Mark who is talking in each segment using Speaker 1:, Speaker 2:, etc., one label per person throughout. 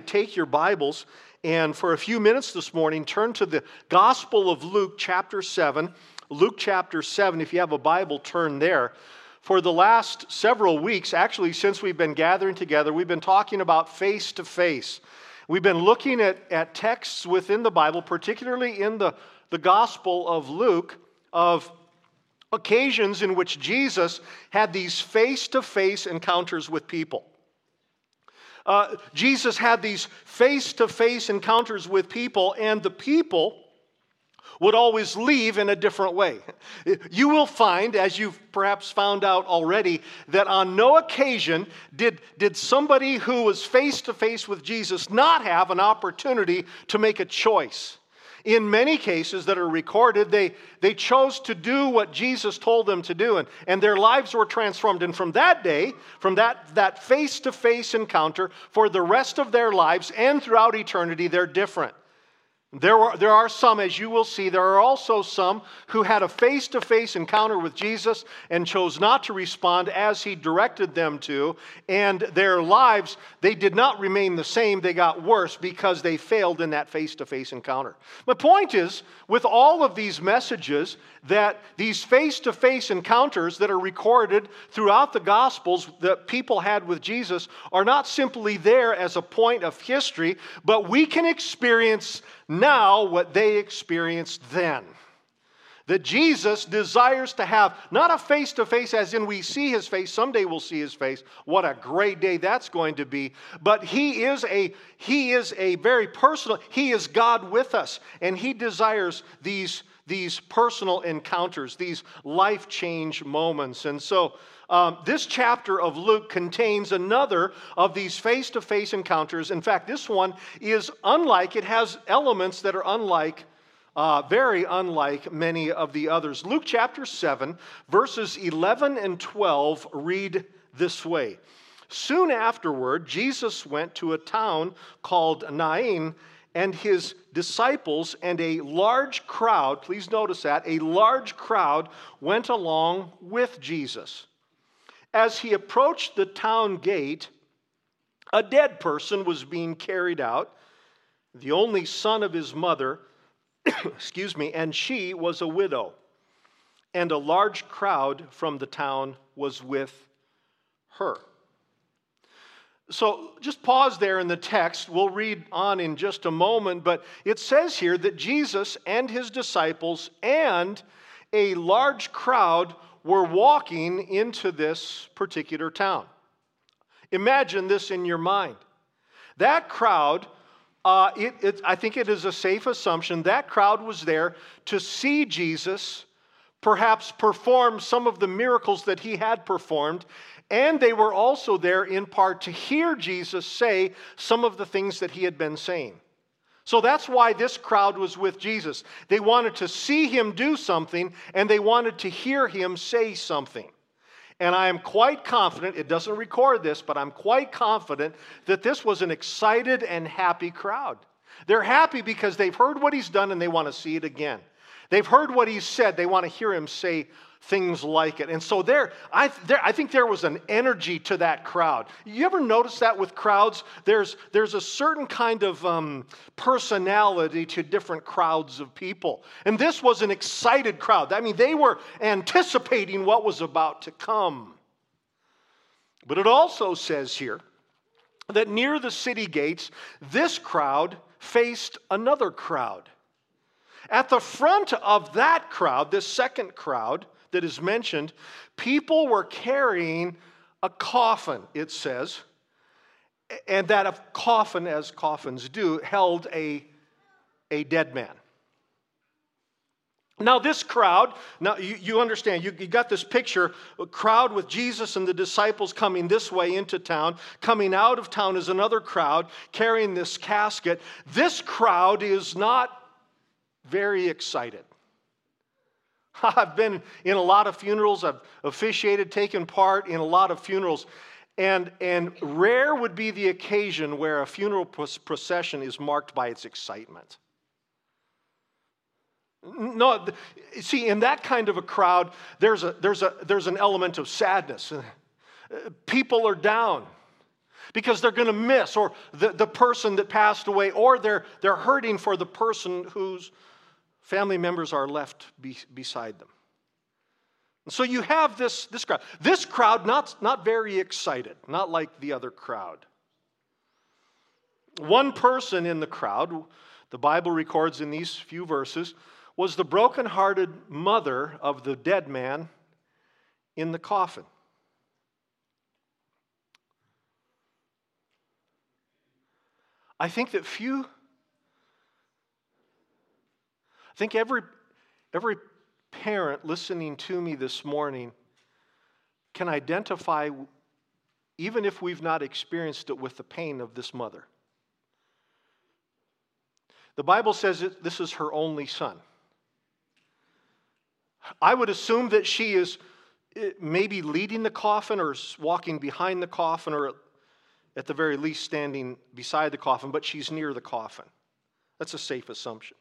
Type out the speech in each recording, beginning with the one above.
Speaker 1: Take your Bibles and for a few minutes this morning, turn to the Gospel of Luke, chapter 7. Luke chapter 7, if you have a Bible, turn there. For the last several weeks, actually, since we've been gathering together, we've been talking about face to face. We've been looking at, at texts within the Bible, particularly in the, the Gospel of Luke, of occasions in which Jesus had these face to face encounters with people. Uh, Jesus had these face to face encounters with people, and the people would always leave in a different way. You will find, as you've perhaps found out already, that on no occasion did, did somebody who was face to face with Jesus not have an opportunity to make a choice. In many cases that are recorded, they, they chose to do what Jesus told them to do, and, and their lives were transformed. And from that day, from that face to face encounter, for the rest of their lives and throughout eternity, they're different. There, were, there are some, as you will see, there are also some who had a face to face encounter with Jesus and chose not to respond as he directed them to. And their lives, they did not remain the same, they got worse because they failed in that face to face encounter. My point is, with all of these messages, that these face to face encounters that are recorded throughout the Gospels that people had with Jesus are not simply there as a point of history, but we can experience now what they experienced then. That Jesus desires to have not a face to face, as in we see his face, someday we'll see his face. What a great day that's going to be. But he is a he is a very personal, he is God with us, and he desires these, these personal encounters, these life change moments. And so um, this chapter of Luke contains another of these face to face encounters. In fact, this one is unlike, it has elements that are unlike. Uh, very unlike many of the others. Luke chapter 7, verses 11 and 12 read this way Soon afterward, Jesus went to a town called Nain, and his disciples and a large crowd, please notice that, a large crowd went along with Jesus. As he approached the town gate, a dead person was being carried out, the only son of his mother, excuse me, and she was a widow. And a large crowd from the town was with her. So just pause there in the text. We'll read on in just a moment, but it says here that Jesus and his disciples and a large crowd were walking into this particular town. Imagine this in your mind. That crowd, uh, it, it, I think it is a safe assumption, that crowd was there to see Jesus perhaps perform some of the miracles that he had performed. And they were also there in part to hear Jesus say some of the things that he had been saying. So that's why this crowd was with Jesus. They wanted to see him do something and they wanted to hear him say something. And I am quite confident, it doesn't record this, but I'm quite confident that this was an excited and happy crowd. They're happy because they've heard what he's done and they want to see it again. They've heard what he's said, they want to hear him say things like it. And so there I, there, I think there was an energy to that crowd. You ever notice that with crowds? There's, there's a certain kind of um, personality to different crowds of people. And this was an excited crowd. I mean, they were anticipating what was about to come. But it also says here that near the city gates, this crowd faced another crowd. At the front of that crowd, this second crowd, that is mentioned, people were carrying a coffin, it says, and that a coffin, as coffins do, held a, a dead man. Now, this crowd, now you, you understand, you, you got this picture a crowd with Jesus and the disciples coming this way into town. Coming out of town is another crowd carrying this casket. This crowd is not very excited. I've been in a lot of funerals, I've officiated, taken part in a lot of funerals, and, and rare would be the occasion where a funeral procession is marked by its excitement. No, see, in that kind of a crowd, there's, a, there's, a, there's an element of sadness. Uh, people are down. because they're going to miss, or the, the person that passed away, or they're, they're hurting for the person whose family members are left be, beside them. And so you have this, this crowd. This crowd, not, not very excited, not like the other crowd. One person in the crowd, the Bible records in these few verses, was the broken-hearted mother of the dead man in the coffin. I think that few, I think every, every parent listening to me this morning can identify, even if we've not experienced it, with the pain of this mother. The Bible says that this is her only son. I would assume that she is eh, maybe leading the coffin or walking behind the coffin or at the very least standing beside the coffin, but she's near the coffin. That's a safe assumption.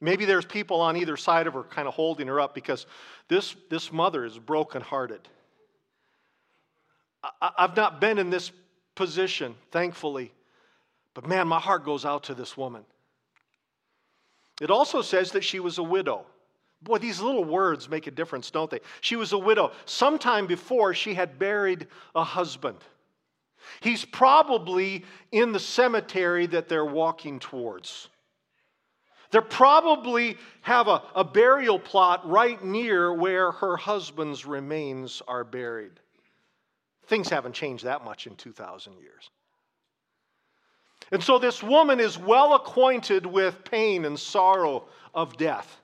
Speaker 1: Maybe there's people on either side of her kind of holding her up because this, this mother is brokenhearted. I, I've not been in this position, thankfully, but man, my heart goes out to this woman. It also says that she was a widow. Boy, these little words make a difference, don't they? She was a widow. Sometime before, she had buried a husband. He's probably in the cemetery that they're walking towards. They probably have a, a burial plot right near where her husband's remains are buried. Things haven't changed that much in 2,000 years. And so this woman is well acquainted with pain and sorrow of death.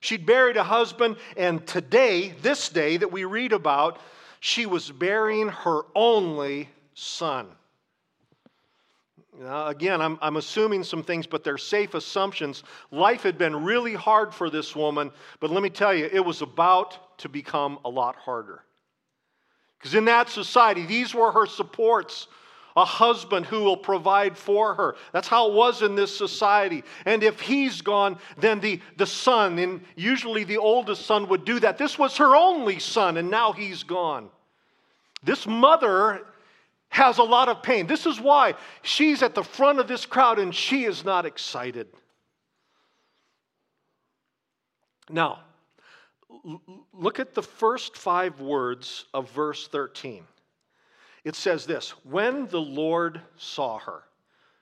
Speaker 1: She'd buried a husband, and today, this day that we read about, she was burying her only son. Now, again, I'm, I'm assuming some things, but they're safe assumptions. Life had been really hard for this woman, but let me tell you, it was about to become a lot harder. Because in that society, these were her supports a husband who will provide for her. That's how it was in this society. And if he's gone, then the, the son, and usually the oldest son, would do that. This was her only son, and now he's gone. This mother has a lot of pain. This is why she's at the front of this crowd and she is not excited. Now, look at the first five words of verse 13. It says this When the Lord saw her.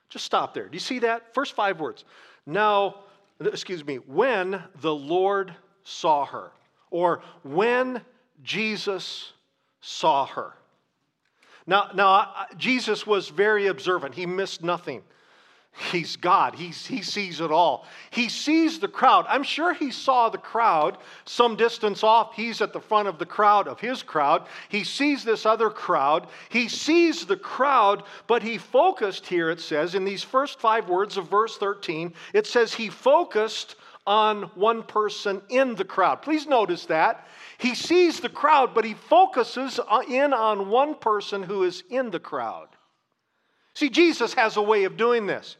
Speaker 1: Just stop there. Do you see that? First five words. Now, excuse me, when the Lord saw her, or when Jesus saw her. Now, now Jesus was very observant. He missed nothing. He's God. He's, he sees it all. He sees the crowd. I'm sure he saw the crowd some distance off. He's at the front of the crowd, of his crowd. He sees this other crowd. He sees the crowd, but he focused here, it says, in these first five words of verse 13, it says he focused on one person in the crowd. Please notice that. He sees the crowd, but he focuses uh, in on one person who is in the crowd. See, Jesus has a way of doing this.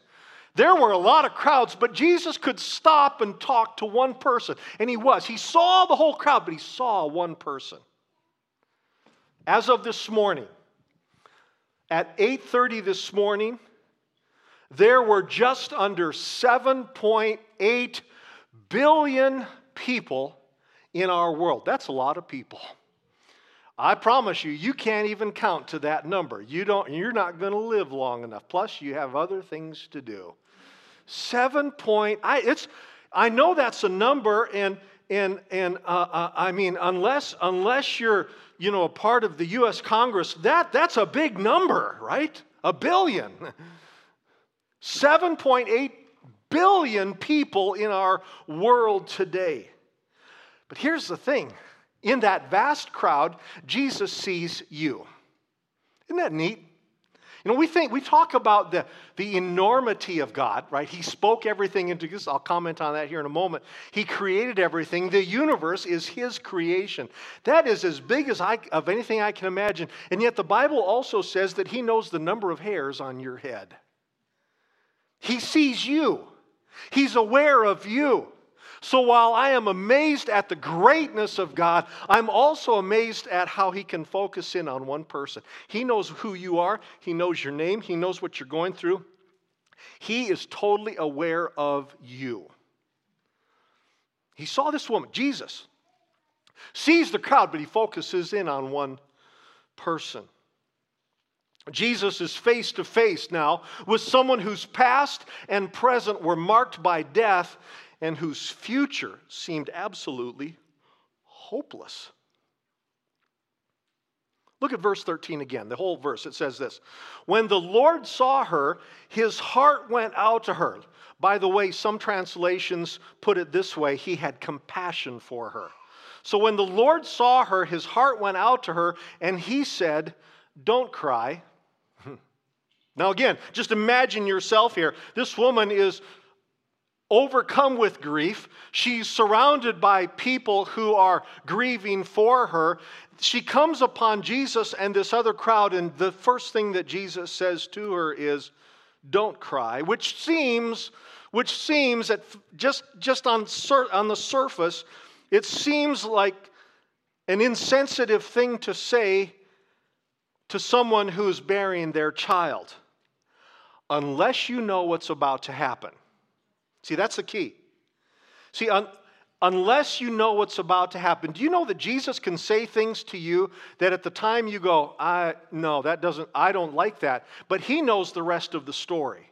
Speaker 1: There were a lot of crowds, but Jesus could stop and talk to one person. And he was. He saw the whole crowd, but he saw one person. As of this morning, at 8:30 this morning, there were just under 7.8 billion people in our world. That's a lot of people. I promise you, you can't even count to that number. You don't, you're not going to live long enough. Plus, you have other things to do. Seven point, I, it's, I know that's a number, and, and, and uh, uh, I mean, unless, unless you're, you know, a part of the U.S. Congress, that, that's a big number, right? A billion. 7.8 billion people in our world today. But here's the thing in that vast crowd, Jesus sees you. Isn't that neat? You know, we think, we talk about the, the enormity of God, right? He spoke everything into this. I'll comment on that here in a moment. He created everything. The universe is His creation. That is as big as I, of anything I can imagine. And yet the Bible also says that He knows the number of hairs on your head. He sees you, He's aware of you. So while I am amazed at the greatness of God, I'm also amazed at how He can focus in on one person. He knows who you are, He knows your name, He knows what you're going through. He is totally aware of you. He saw this woman, Jesus, sees the crowd, but He focuses in on one person. Jesus is face to face now with someone whose past and present were marked by death and whose future seemed absolutely hopeless. Look at verse 13 again, the whole verse. It says this When the Lord saw her, his heart went out to her. By the way, some translations put it this way He had compassion for her. So when the Lord saw her, his heart went out to her, and he said, Don't cry. Now, again, just imagine yourself here. This woman is overcome with grief. She's surrounded by people who are grieving for her. She comes upon Jesus and this other crowd, and the first thing that Jesus says to her is, Don't cry, which seems, which seems that just, just on, sur- on the surface, it seems like an insensitive thing to say to someone who's burying their child, unless you know what's about to happen. See, that's the key. See, un- unless you know what's about to happen, do you know that Jesus can say things to you that at the time you go, I no, that doesn't, I don't like that, but he knows the rest of the story.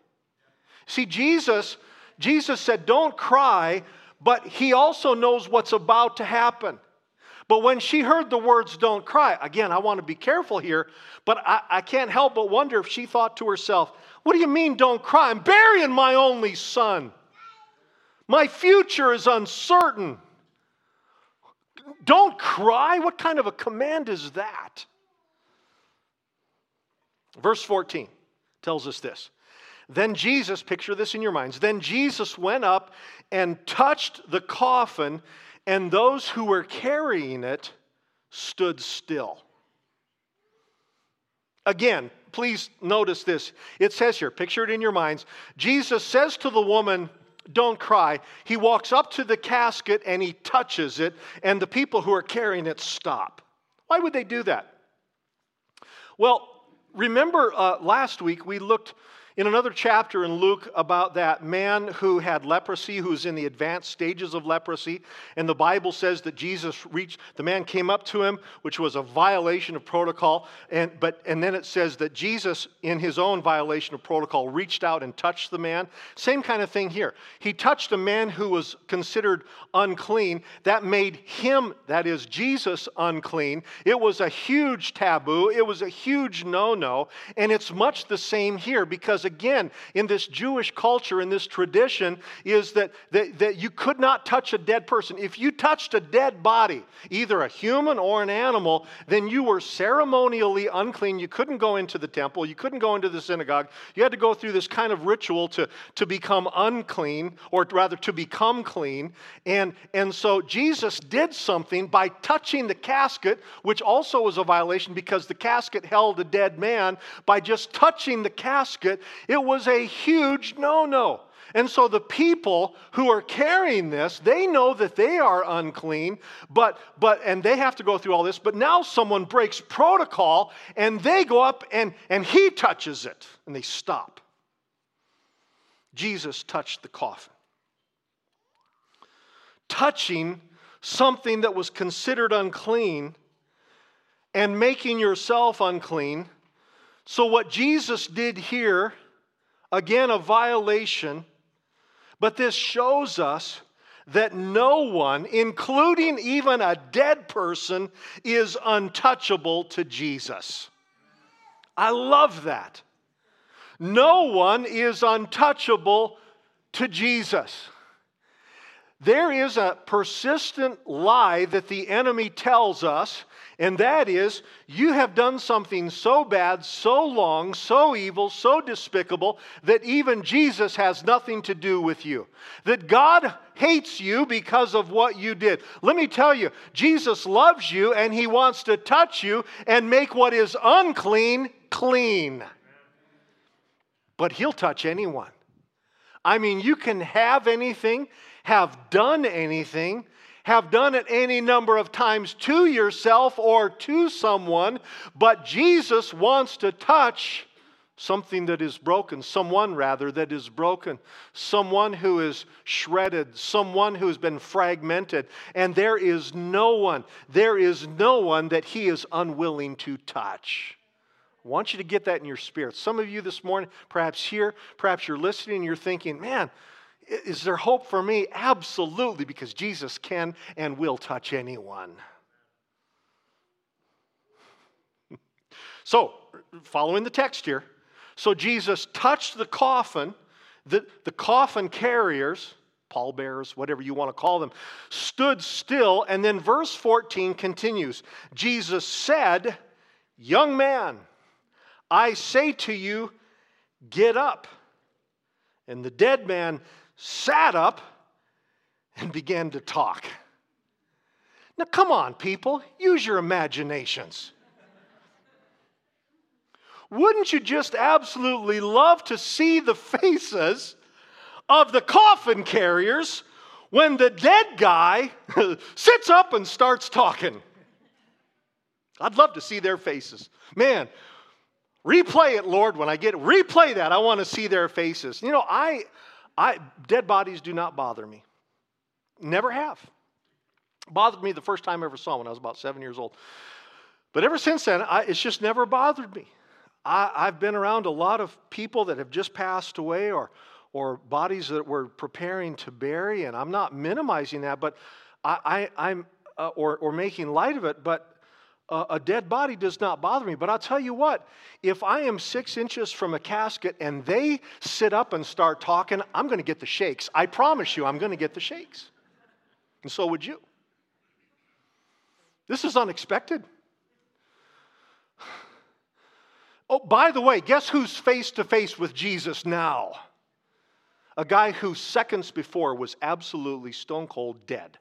Speaker 1: See, Jesus, Jesus said, Don't cry, but he also knows what's about to happen. But when she heard the words, don't cry, again, I want to be careful here, but I, I, can't help but wonder if she thought to herself, What do you mean, don't cry? I'm burying my only son. My future is uncertain. Don't cry? What kind of a command is that? Verse 14 tells us this. Then Jesus, picture this in your minds, then Jesus went up and touched the coffin, and those who were carrying it stood still. Again, please notice this. It says here, picture it in your minds. Jesus says to the woman, don't cry. He walks up to the casket and he touches it, and the people who are carrying it stop. Why would they do that? Well, remember uh, last week we looked in another chapter in Luke about that man who had leprosy, who's in the advanced stages of leprosy, and the Bible says that Jesus reached, the man came up to him, which was a violation of protocol, and, but, and then it says that Jesus, in his own violation of protocol, reached out and touched the man. Same kind of thing here. He touched a man who was considered unclean. That made him, that is Jesus, unclean. It was a huge taboo, it was a huge no no, and it's much the same here because again, in this Jewish culture, in this tradition, is that, that, that you could not touch a dead person. If you touched a dead body, either a human or an animal, then you were ceremonially unclean. You couldn't go into the temple, you couldn't go into the synagogue. You had to go through this kind of ritual to, to become unclean, or rather to become clean. And, and so Jesus did something by touching the casket, which also was a violation because the casket held a dead man. By just touching the casket, it was a huge no no. And so the people who are carrying this, they know that they are unclean, but but and they have to go through all this, but now someone breaks protocol and they go up and and he touches it and they stop. Jesus touched the coffin. Touching something that was considered unclean and making yourself unclean. So, what Jesus did here Again, a violation, but this shows us that no one, including even a dead person, is untouchable to Jesus. I love that. No one is untouchable to Jesus. There is a persistent lie that the enemy tells us, and that is you have done something so bad, so long, so evil, so despicable that even Jesus has nothing to do with you. That God hates you because of what you did. Let me tell you, Jesus loves you and he wants to touch you and make what is unclean clean. But he'll touch anyone. I mean, you can have anything, have done anything, have done it any number of times to yourself or to someone, but Jesus wants to touch something that is broken, someone rather that is broken, someone who is shredded, someone who has been fragmented, and there is no one, there is no one that he is unwilling to touch. I want you to get that in your spirit. Some of you this morning, perhaps here, perhaps you're listening and you're thinking, man, is there hope for me? Absolutely, because Jesus can and will touch anyone. so, following the text here, so Jesus touched the coffin, the, the coffin carriers, pallbearers, whatever you want to call them, stood still. And then verse 14 continues Jesus said, Young man, I say to you, get up. And the dead man sat up and began to talk. Now, come on, people, use your imaginations. Wouldn't you just absolutely love to see the faces of the coffin carriers when the dead guy sits up and starts talking? I'd love to see their faces. Man, replay it, Lord, when I get replay that. I want to see their faces. You know, I I dead bodies do not bother me. Never have. Bothered me the first time I ever saw one. I was about seven years old. But ever since then, I, it's just never bothered me. I, have been around a lot of people that have just passed away or, or bodies that we're preparing to bury, and I'm not minimizing that, but I, am uh, or, or making light of it, but a dead body does not bother me. But I'll tell you what, if I am six inches from a casket and they sit up and start talking, I'm going to get the shakes. I promise you, I'm going to get the shakes. And so would you. This is unexpected. Oh, by the way, guess who's face to face with Jesus now? A guy who seconds before was absolutely stone cold dead.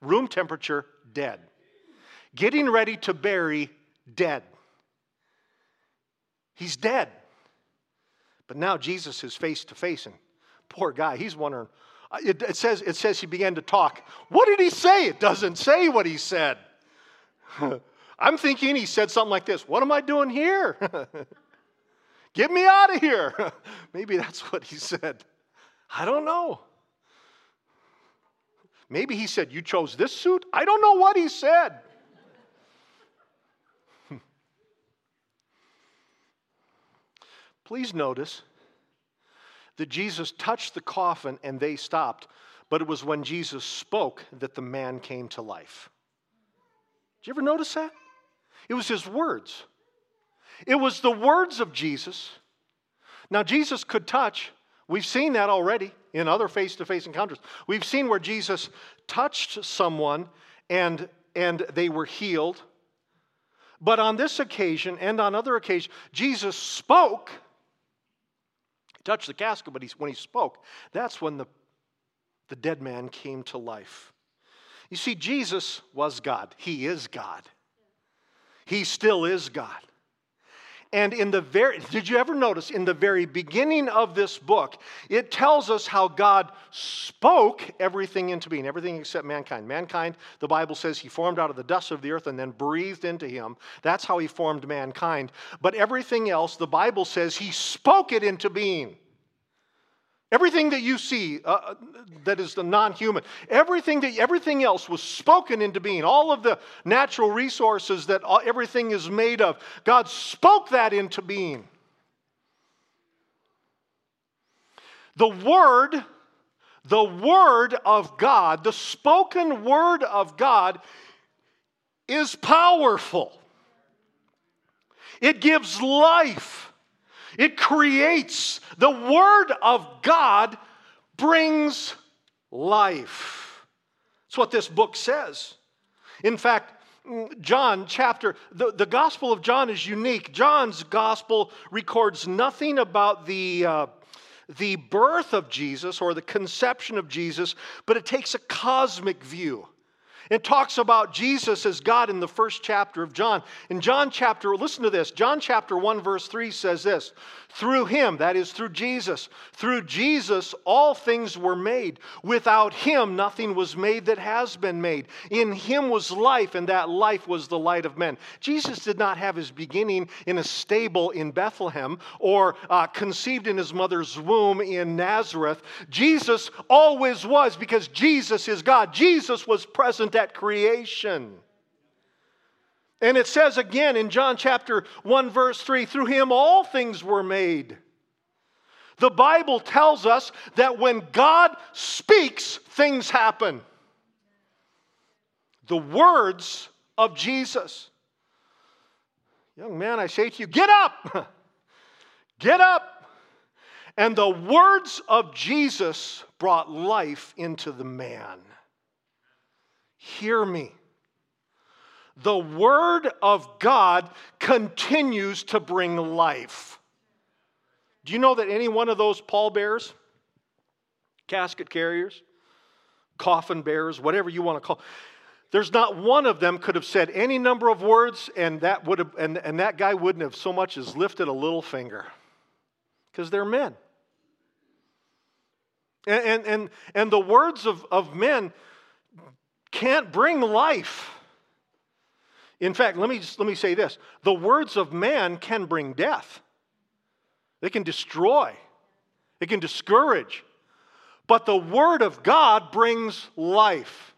Speaker 1: Room temperature, dead. Getting ready to bury, dead. He's dead. But now Jesus is face to face, and poor guy, he's wondering. Uh, it, it, says, it says he began to talk. What did he say? It doesn't say what he said. I'm thinking he said something like this What am I doing here? Get me out of here. Maybe that's what he said. I don't know. Maybe he said, You chose this suit? I don't know what he said. Please notice that Jesus touched the coffin and they stopped, but it was when Jesus spoke that the man came to life. Did you ever notice that? It was his words. It was the words of Jesus. Now, Jesus could touch. We've seen that already in other face to face encounters. We've seen where Jesus touched someone and, and they were healed. But on this occasion and on other occasions, Jesus spoke. He touched the casket, but he, when he spoke, that's when the, the dead man came to life. You see, Jesus was God, He is God. He still is God. And in the very, did you ever notice in the very beginning of this book, it tells us how God spoke everything into being, everything except mankind. Mankind, the Bible says he formed out of the dust of the earth and then breathed into him. That's how he formed mankind. But everything else, the Bible says he spoke it into being. Everything that you see uh, uh that is the non-human, everything that everything else was spoken into being. All of the natural resources that all, everything is made of, God spoke that into being. The word, the word of God, the spoken word of God is powerful. It gives life. It creates. The Word of God brings life. That's what this book says. In fact, John chapter, the, the Gospel of John is unique. John's Gospel records nothing about the, uh, the birth of Jesus or the conception of Jesus, but it takes a cosmic view. It talks about Jesus as God in the first chapter of John. In John chapter, listen to this. John chapter 1, verse 3 says this Through him, that is through Jesus, through Jesus, all things were made. Without him, nothing was made that has been made. In him was life, and that life was the light of men. Jesus did not have his beginning in a stable in Bethlehem or uh, conceived in his mother's womb in Nazareth. Jesus always was because Jesus is God. Jesus was present at creation. And it says again in John chapter 1, verse 3 through him all things were made. The Bible tells us that when God speaks, things happen. The words of Jesus. Young man, I say to you, get up! get up! And the words of Jesus brought life into the man. Hear me. The Word of God continues to bring life. Do you know that any one of those pallbearers, casket carriers, coffin bearers, whatever you want to call, there's not one of them could have said any number of words, and that would have, and, and that guy wouldn't have so much as lifted a little finger, because they're men. And, and, and, and the words of, of men can't bring life. In fact, let me, just, let me say this the words of man can bring death, they can destroy, they can discourage. But the word of God brings life.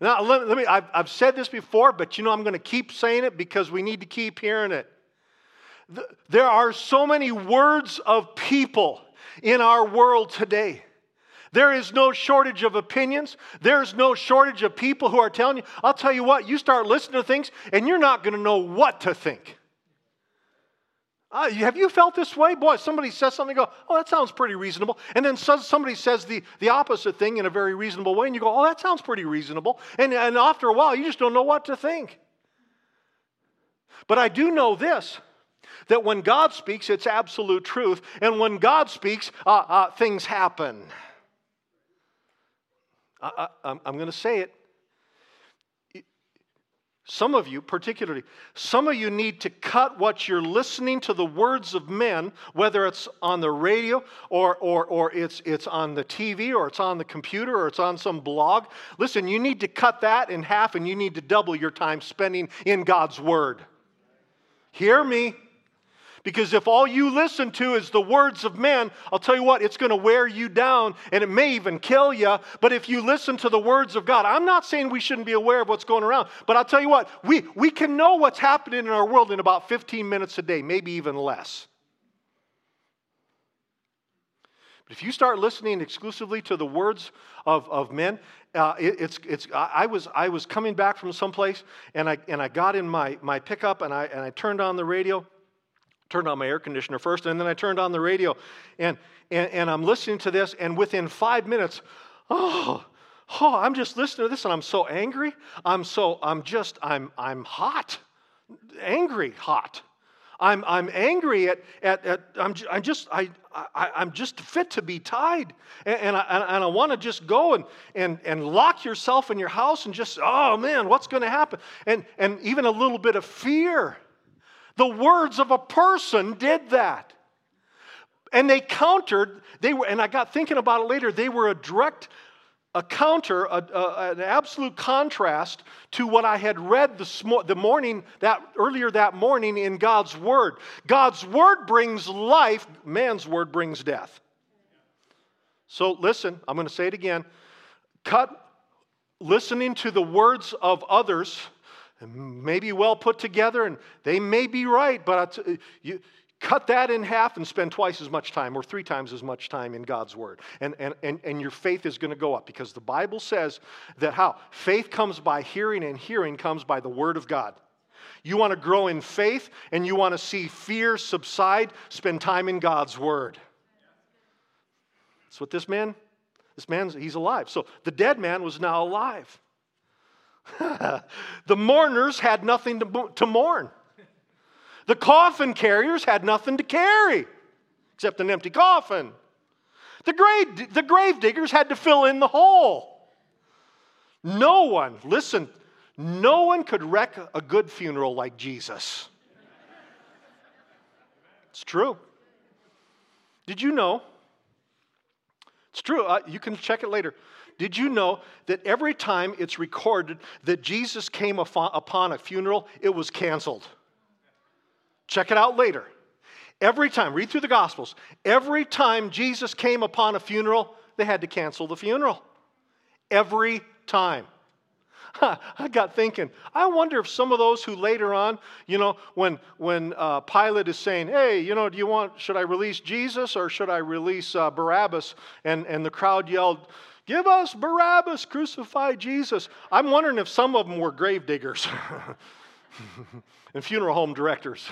Speaker 1: Now, let, let me, I've, I've said this before, but you know, I'm going to keep saying it because we need to keep hearing it. There are so many words of people in our world today there is no shortage of opinions. There's no shortage of people who are telling you. I'll tell you what, you start listening to things and you're not going to know what to think. Uh, have you felt this way? Boy, somebody says something, go, oh, that sounds pretty reasonable. And then somebody says the, the opposite thing in a very reasonable way, and you go, oh, that sounds pretty reasonable. And, and after a while, you just don't know what to think. But I do know this that when God speaks, it's absolute truth. And when God speaks, uh, uh, things happen. I, am going to say it. Some of you, particularly, some of you need to cut what you're listening to the words of men, whether it's on the radio or, or, or it's, it's on the TV or it's on the computer or it's on some blog. Listen, you need to cut that in half and you need to double your time spending in God's Word. Hear me. Because if all you listen to is the words of men, I'll tell you what, it's going to wear you down and it may even kill you. But if you listen to the words of God, I'm not saying we shouldn't be aware of what's going around, but I'll tell you what, we, we can know what's happening in our world in about 15 minutes a day, maybe even less. But if you start listening exclusively to the words of, of men, uh, it, it's, it's, I, was, I was coming back from someplace and I, and I got in my, my pickup and I, and I turned on the radio turned on my air conditioner first, and then I turned on the radio, and, and, and I'm listening to this, and within five minutes, oh, oh, I'm just listening to this, and I'm so angry. I'm so, I'm just, I'm, I'm hot, angry, hot. I'm, I'm angry at, at, at I'm, I'm just, I, I, I'm just fit to be tied. And, and I, and I want to just go and, and, and lock yourself in your house and just, oh man, what's going to happen? And, and even a little bit of fear. The words of a person did that. And they countered, they were, and I got thinking about it later, they were a direct a counter, a, a, an absolute contrast to what I had read this, the morning that earlier that morning in God's Word. God's Word brings life, man's Word brings death. So listen, I'm going to say it again. Cut listening to the words of others maybe well put together, and they may be right, but you cut that in half and spend twice as much time or three times as much time in God's Word. And, and, and, and your faith is going to go up because the Bible says that how? Faith comes by hearing, and hearing comes by the Word of God. You want to grow in faith and you want to see fear subside, spend time in God's Word. That's what this man, this man's, he's alive. So the dead man was now alive. the mourners had nothing to, to mourn. The coffin carriers had nothing to carry except an empty coffin. The grave, the grave diggers had to fill in the hole. No one, listen, no one could wreck a good funeral like Jesus. It's true. Did you know? It's true. Uh, you can check it later. Did you know that every time it's recorded that Jesus came upon a funeral, it was canceled? Check it out later. Every time, read through the Gospels, every time Jesus came upon a funeral, they had to cancel the funeral. Every time. I got thinking, I wonder if some of those who later on, you know, when, when uh, Pilate is saying, hey, you know, do you want, should I release Jesus or should I release uh, Barabbas? And, and the crowd yelled, give us Barabbas, crucify Jesus. I'm wondering if some of them were grave diggers. and funeral home directors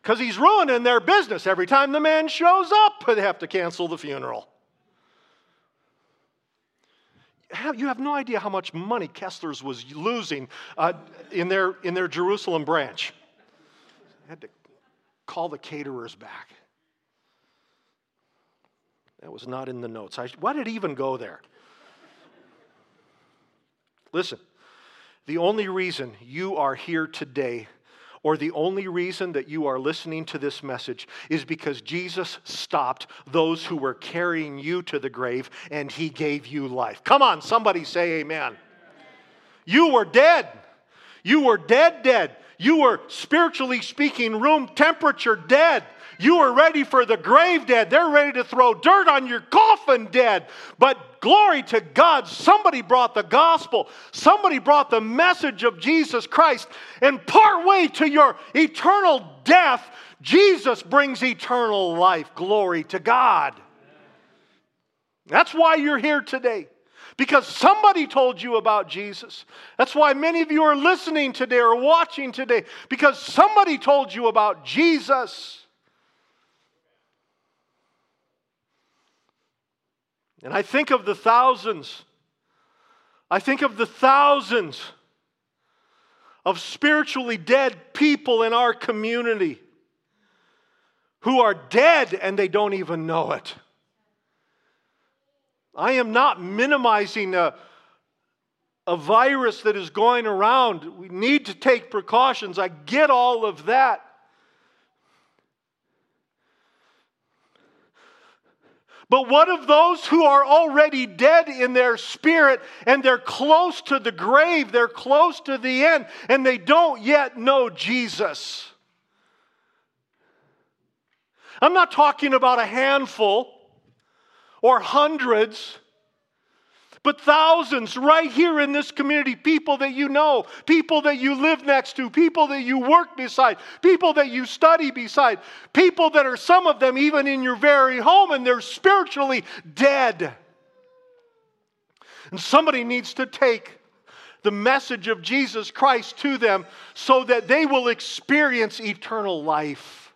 Speaker 1: because he's ruining their business every time the man shows up they have to cancel the funeral you have no idea how much money Kessler's was losing uh, in, their, in their Jerusalem branch. I had to call the caterers back. That was not in the notes. I, why did it even go there? Listen, the only reason you are here today or the only reason that you are listening to this message is because Jesus stopped those who were carrying you to the grave and he gave you life. Come on, somebody say amen. You were dead. You were dead, dead. You were spiritually speaking, room temperature dead. You were ready for the grave dead. They're ready to throw dirt on your coffin dead. But glory to God, somebody brought the gospel. Somebody brought the message of Jesus Christ. And partway to your eternal death, Jesus brings eternal life. Glory to God. That's why you're here today. Because somebody told you about Jesus. That's why many of you are listening today or watching today. Because somebody told you about Jesus. And I think of the thousands, I think of the thousands of spiritually dead people in our community who are dead and they don't even know it. I am not minimizing a, a virus that is going around. We need to take precautions. I get all of that. But what of those who are already dead in their spirit and they're close to the grave, they're close to the end, and they don't yet know Jesus? I'm not talking about a handful or hundreds but thousands right here in this community people that you know, people that you live next to, people that you work beside, people that you study beside, people that are some of them even in your very home and they're spiritually dead. And somebody needs to take the message of Jesus Christ to them so that they will experience eternal life.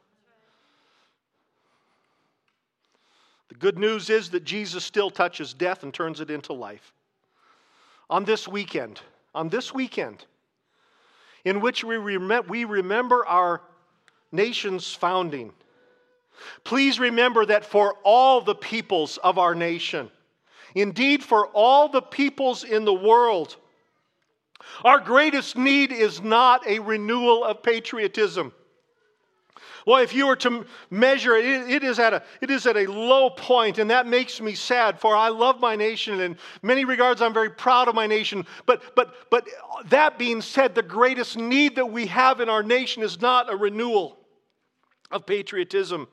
Speaker 1: The good news is that Jesus still touches death and turns it into life. On this weekend, on this weekend, in which we, rem- we remember our nation's founding, please remember that for all the peoples of our nation, indeed for all the peoples in the world, our greatest need is not a renewal of patriotism. Well, if you were to measure it, it, is at a, it is at a low point, and that makes me sad, for I love my nation, and in many regards, I'm very proud of my nation. But, but, but that being said, the greatest need that we have in our nation is not a renewal of patriotism.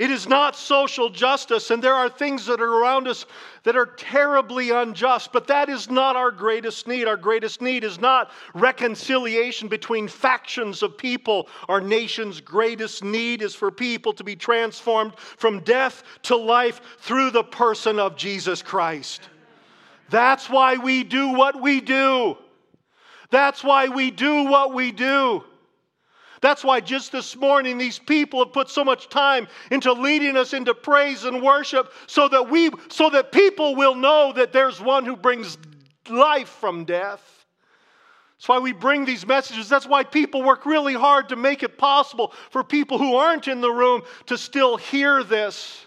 Speaker 1: It is not social justice, and there are things that are around us that are terribly unjust, but that is not our greatest need. Our greatest need is not reconciliation between factions of people. Our nation's greatest need is for people to be transformed from death to life through the person of Jesus Christ. That's why we do what we do. That's why we do what we do. That's why just this morning these people have put so much time into leading us into praise and worship so that we so that people will know that there's one who brings life from death. That's why we bring these messages. That's why people work really hard to make it possible for people who aren't in the room to still hear this.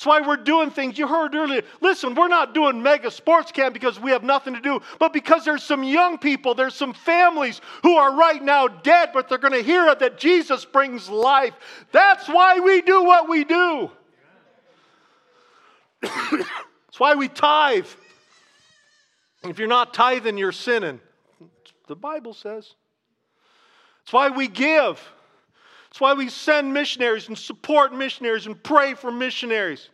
Speaker 1: That's why we're doing things. You heard earlier. Listen, we're not doing mega sports camp because we have nothing to do, but because there's some young people, there's some families who are right now dead, but they're going to hear that Jesus brings life. That's why we do what we do. That's why we tithe. If you're not tithing, you're sinning. The Bible says. That's why we give. That's why we send missionaries and support missionaries and pray for missionaries.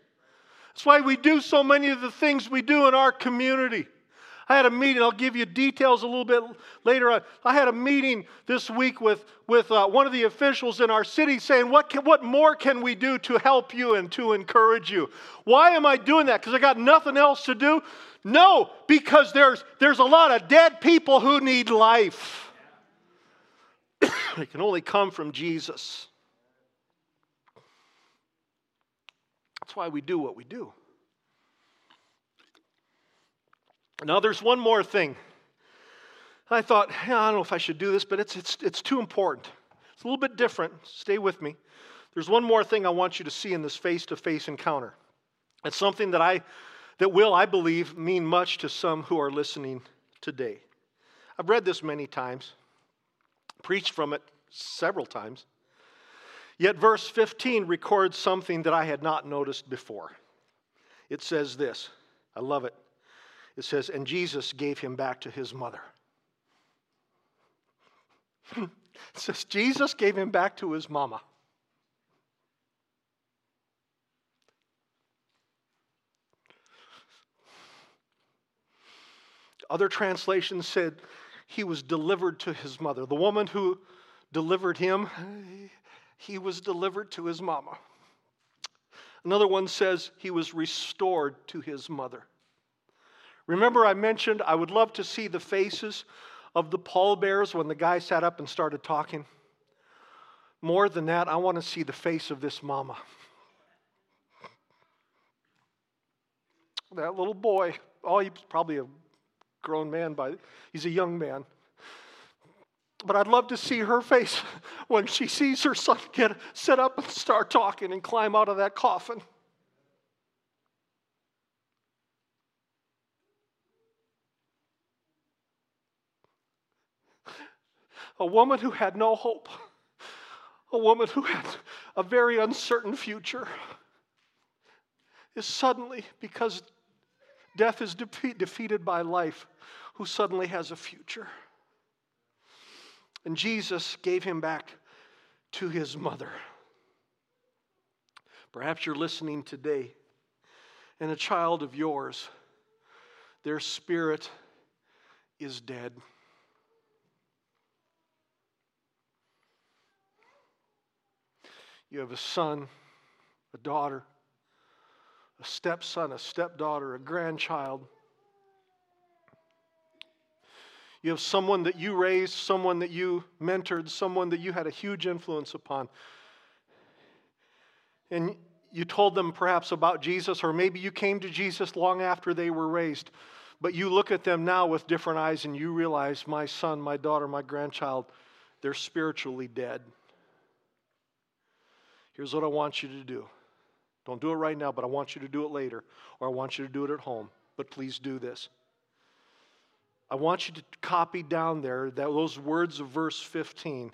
Speaker 1: That's why we do so many of the things we do in our community. I had a meeting, I'll give you details a little bit later on. I had a meeting this week with, with uh, one of the officials in our city saying, what, can, what more can we do to help you and to encourage you? Why am I doing that? Because I got nothing else to do? No, because there's, there's a lot of dead people who need life. it can only come from Jesus. That's why we do what we do. Now, there's one more thing. I thought, I don't know if I should do this, but it's, it's, it's too important. It's a little bit different. Stay with me. There's one more thing I want you to see in this face to face encounter. It's something that, I, that will, I believe, mean much to some who are listening today. I've read this many times preached from it several times. Yet, verse 15 records something that I had not noticed before. It says this I love it. It says, And Jesus gave him back to his mother. it says, Jesus gave him back to his mama. Other translations said he was delivered to his mother. The woman who delivered him, he was delivered to his mama. Another one says he was restored to his mother. Remember, I mentioned I would love to see the faces of the pallbearers when the guy sat up and started talking. More than that, I want to see the face of this mama. That little boy, oh, he's probably a grown man by he's a young man. But I'd love to see her face when she sees her son get sit up and start talking and climb out of that coffin. A woman who had no hope, a woman who had a very uncertain future, is suddenly, because Death is defeat, defeated by life, who suddenly has a future. And Jesus gave him back to his mother. Perhaps you're listening today, and a child of yours, their spirit is dead. You have a son, a daughter, a stepson, a stepdaughter, a grandchild. You have someone that you raised, someone that you mentored, someone that you had a huge influence upon. And you told them perhaps about Jesus, or maybe you came to Jesus long after they were raised. But you look at them now with different eyes and you realize, my son, my daughter, my grandchild, they're spiritually dead. Here's what I want you to do don't do it right now, but I want you to do it later, or I want you to do it at home. But please do this. I want you to copy down there that, those words of verse 15.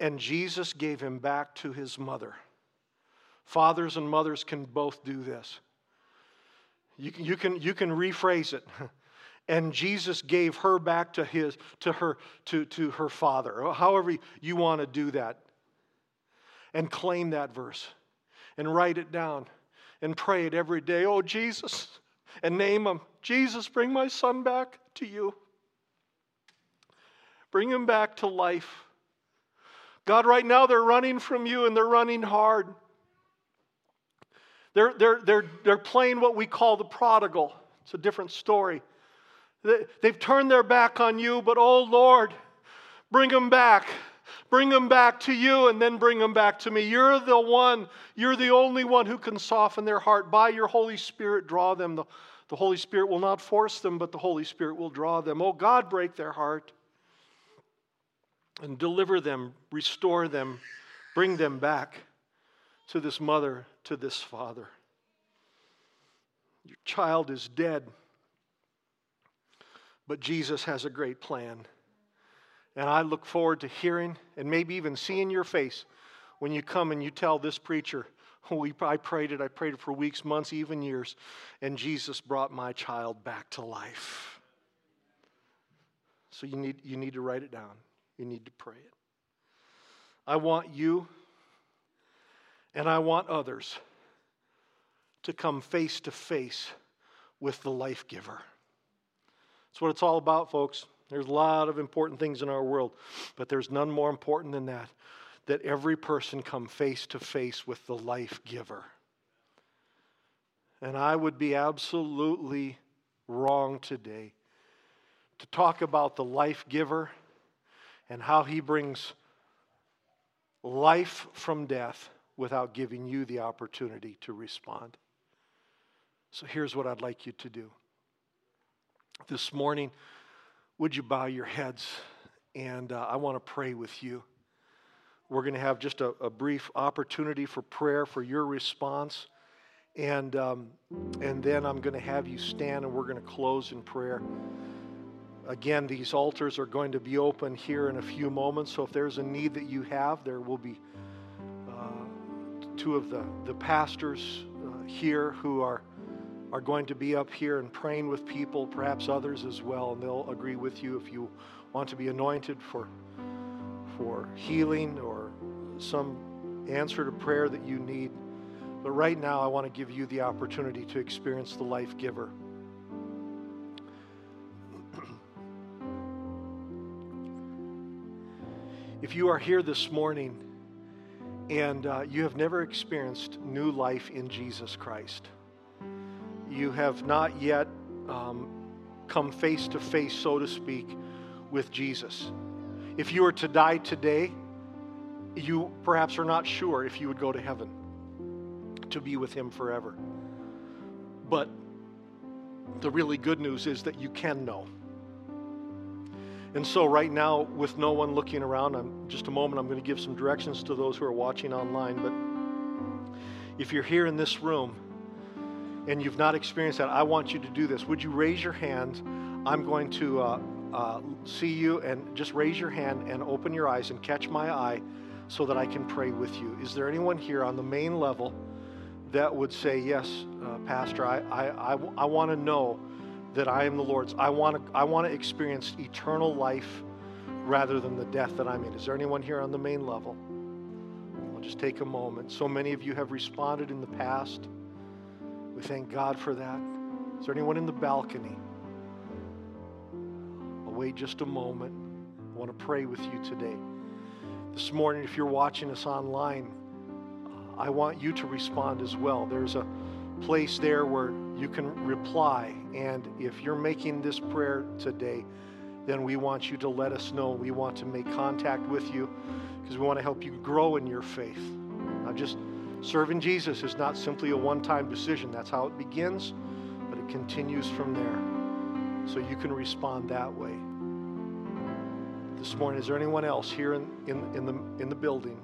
Speaker 1: And Jesus gave him back to his mother. Fathers and mothers can both do this. You can, you can, you can rephrase it. And Jesus gave her back to his to her to, to her father. However you want to do that. And claim that verse and write it down and pray it every day. Oh, Jesus, and name him. Jesus, bring my son back to you. Bring him back to life. God, right now they're running from you and they're running hard. They're, they're, they're, they're playing what we call the prodigal. It's a different story. They, they've turned their back on you, but oh Lord, bring them back. Bring them back to you and then bring them back to me. You're the one, you're the only one who can soften their heart. By your Holy Spirit, draw them. The, the Holy Spirit will not force them, but the Holy Spirit will draw them. Oh God, break their heart and deliver them, restore them, bring them back to this mother, to this father. Your child is dead. But Jesus has a great plan. And I look forward to hearing and maybe even seeing your face when you come and you tell this preacher, I prayed it, I prayed it for weeks, months, even years, and Jesus brought my child back to life. So you need, you need to write it down. You need to pray it. I want you and I want others to come face to face with the life giver. That's what it's all about, folks. There's a lot of important things in our world, but there's none more important than that that every person come face to face with the life giver. And I would be absolutely wrong today to talk about the life giver and how he brings life from death without giving you the opportunity to respond. So here's what I'd like you to do. This morning, would you bow your heads? And uh, I want to pray with you. We're going to have just a, a, brief opportunity for prayer for your response. And, um, and then I'm going to have you stand and we're going to close in prayer. Again, these altars are going to be open here in a few moments. So if there's a need that you have, there will be uh, two of the, the pastors uh, here who are are going to be up here and praying with people, perhaps others as well, and they'll agree with you if you want to be anointed for, for healing or some answer to prayer that you need. But right now, I want to give you the opportunity to experience the life giver. if you are here this morning and uh, you have never experienced new life in Jesus Christ, you have not yet um, come face to face, so to speak, with Jesus. If you were to die today, you perhaps are not sure if you would go to heaven to be with Him forever. But the really good news is that you can know. And so, right now, with no one looking around, I'm, just a moment, I'm going to give some directions to those who are watching online. But if you're here in this room and you've not experienced that, I want you to do this. Would you raise your hand? I'm going to uh, uh, see you and just raise your hand and open your eyes and catch my eye so that I can pray with you. Is there anyone here on the main level that would say, Yes, uh, Pastor, I, I, I, I want to know that I am the Lord's? I want to I want to experience eternal life rather than the death that I'm in. Is there anyone here on the main level? We'll just take a moment. So many of you have responded in the past. Thank God for that. Is there anyone in the balcony? I'll wait just a moment. I want to pray with you today. This morning, if you're watching us online, I want you to respond as well. There's a place there where you can reply. And if you're making this prayer today, then we want you to let us know. We want to make contact with you because we want to help you grow in your faith. Not just Serving Jesus is not simply a one time decision. That's how it begins, but it continues from there. So you can respond that way. This morning, is there anyone else here in, in, in, the, in the building?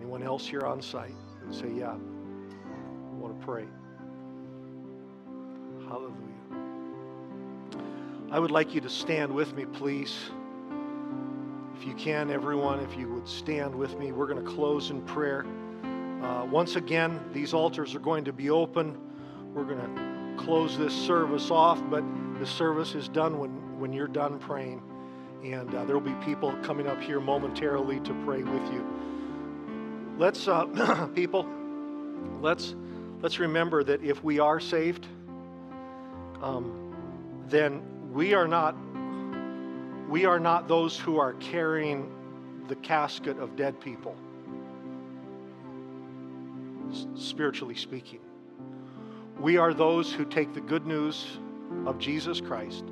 Speaker 1: Anyone else here on site? Say, Yeah, I want to pray. Hallelujah. I would like you to stand with me, please. If you can, everyone, if you would stand with me, we're going to close in prayer. Uh, once again, these altars are going to be open. We're going to close this service off, but the service is done when, when you're done praying. And uh, there will be people coming up here momentarily to pray with you. Let's, uh, people, let's, let's remember that if we are saved, um, then we are not we are not those who are carrying the casket of dead people spiritually speaking. We are those who take the good news of Jesus Christ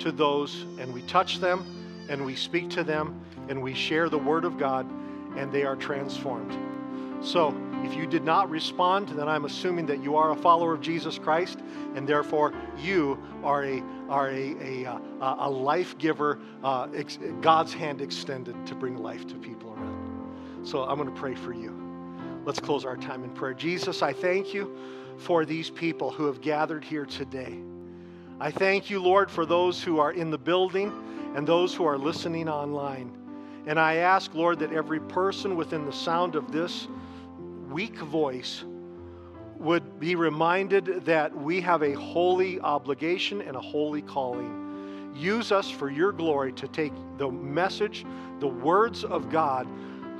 Speaker 1: to those, and we touch them, and we speak to them, and we share the Word of God, and they are transformed. So, if you did not respond, then I'm assuming that you are a follower of Jesus Christ, and therefore you are a, are a, a, a life giver, uh, God's hand extended to bring life to people around. So, I'm going to pray for you. Let's close our time in prayer. Jesus, I thank you for these people who have gathered here today. I thank you, Lord, for those who are in the building and those who are listening online. And I ask, Lord, that every person within the sound of this weak voice would be reminded that we have a holy obligation and a holy calling. Use us for your glory to take the message, the words of God,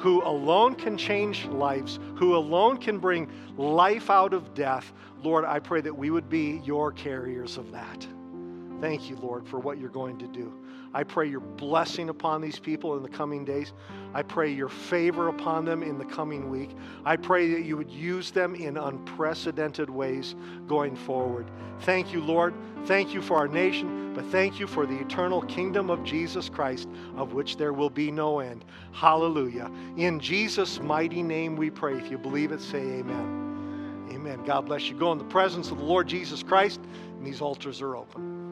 Speaker 1: who alone can change lives, who alone can bring life out of death. Lord, I pray that we would be your carriers of that. Thank you, Lord, for what you're going to do. I pray your blessing upon these people in the coming days. I pray your favor upon them in the coming week. I pray that you would use them in unprecedented ways going forward. Thank you, Lord. Thank you for our nation, but thank you for the eternal kingdom of Jesus Christ, of which there will be no end. Hallelujah. In Jesus' mighty name we pray. If you believe it, say amen. Amen. God bless you. Go in the presence of the Lord Jesus Christ, and these altars are open.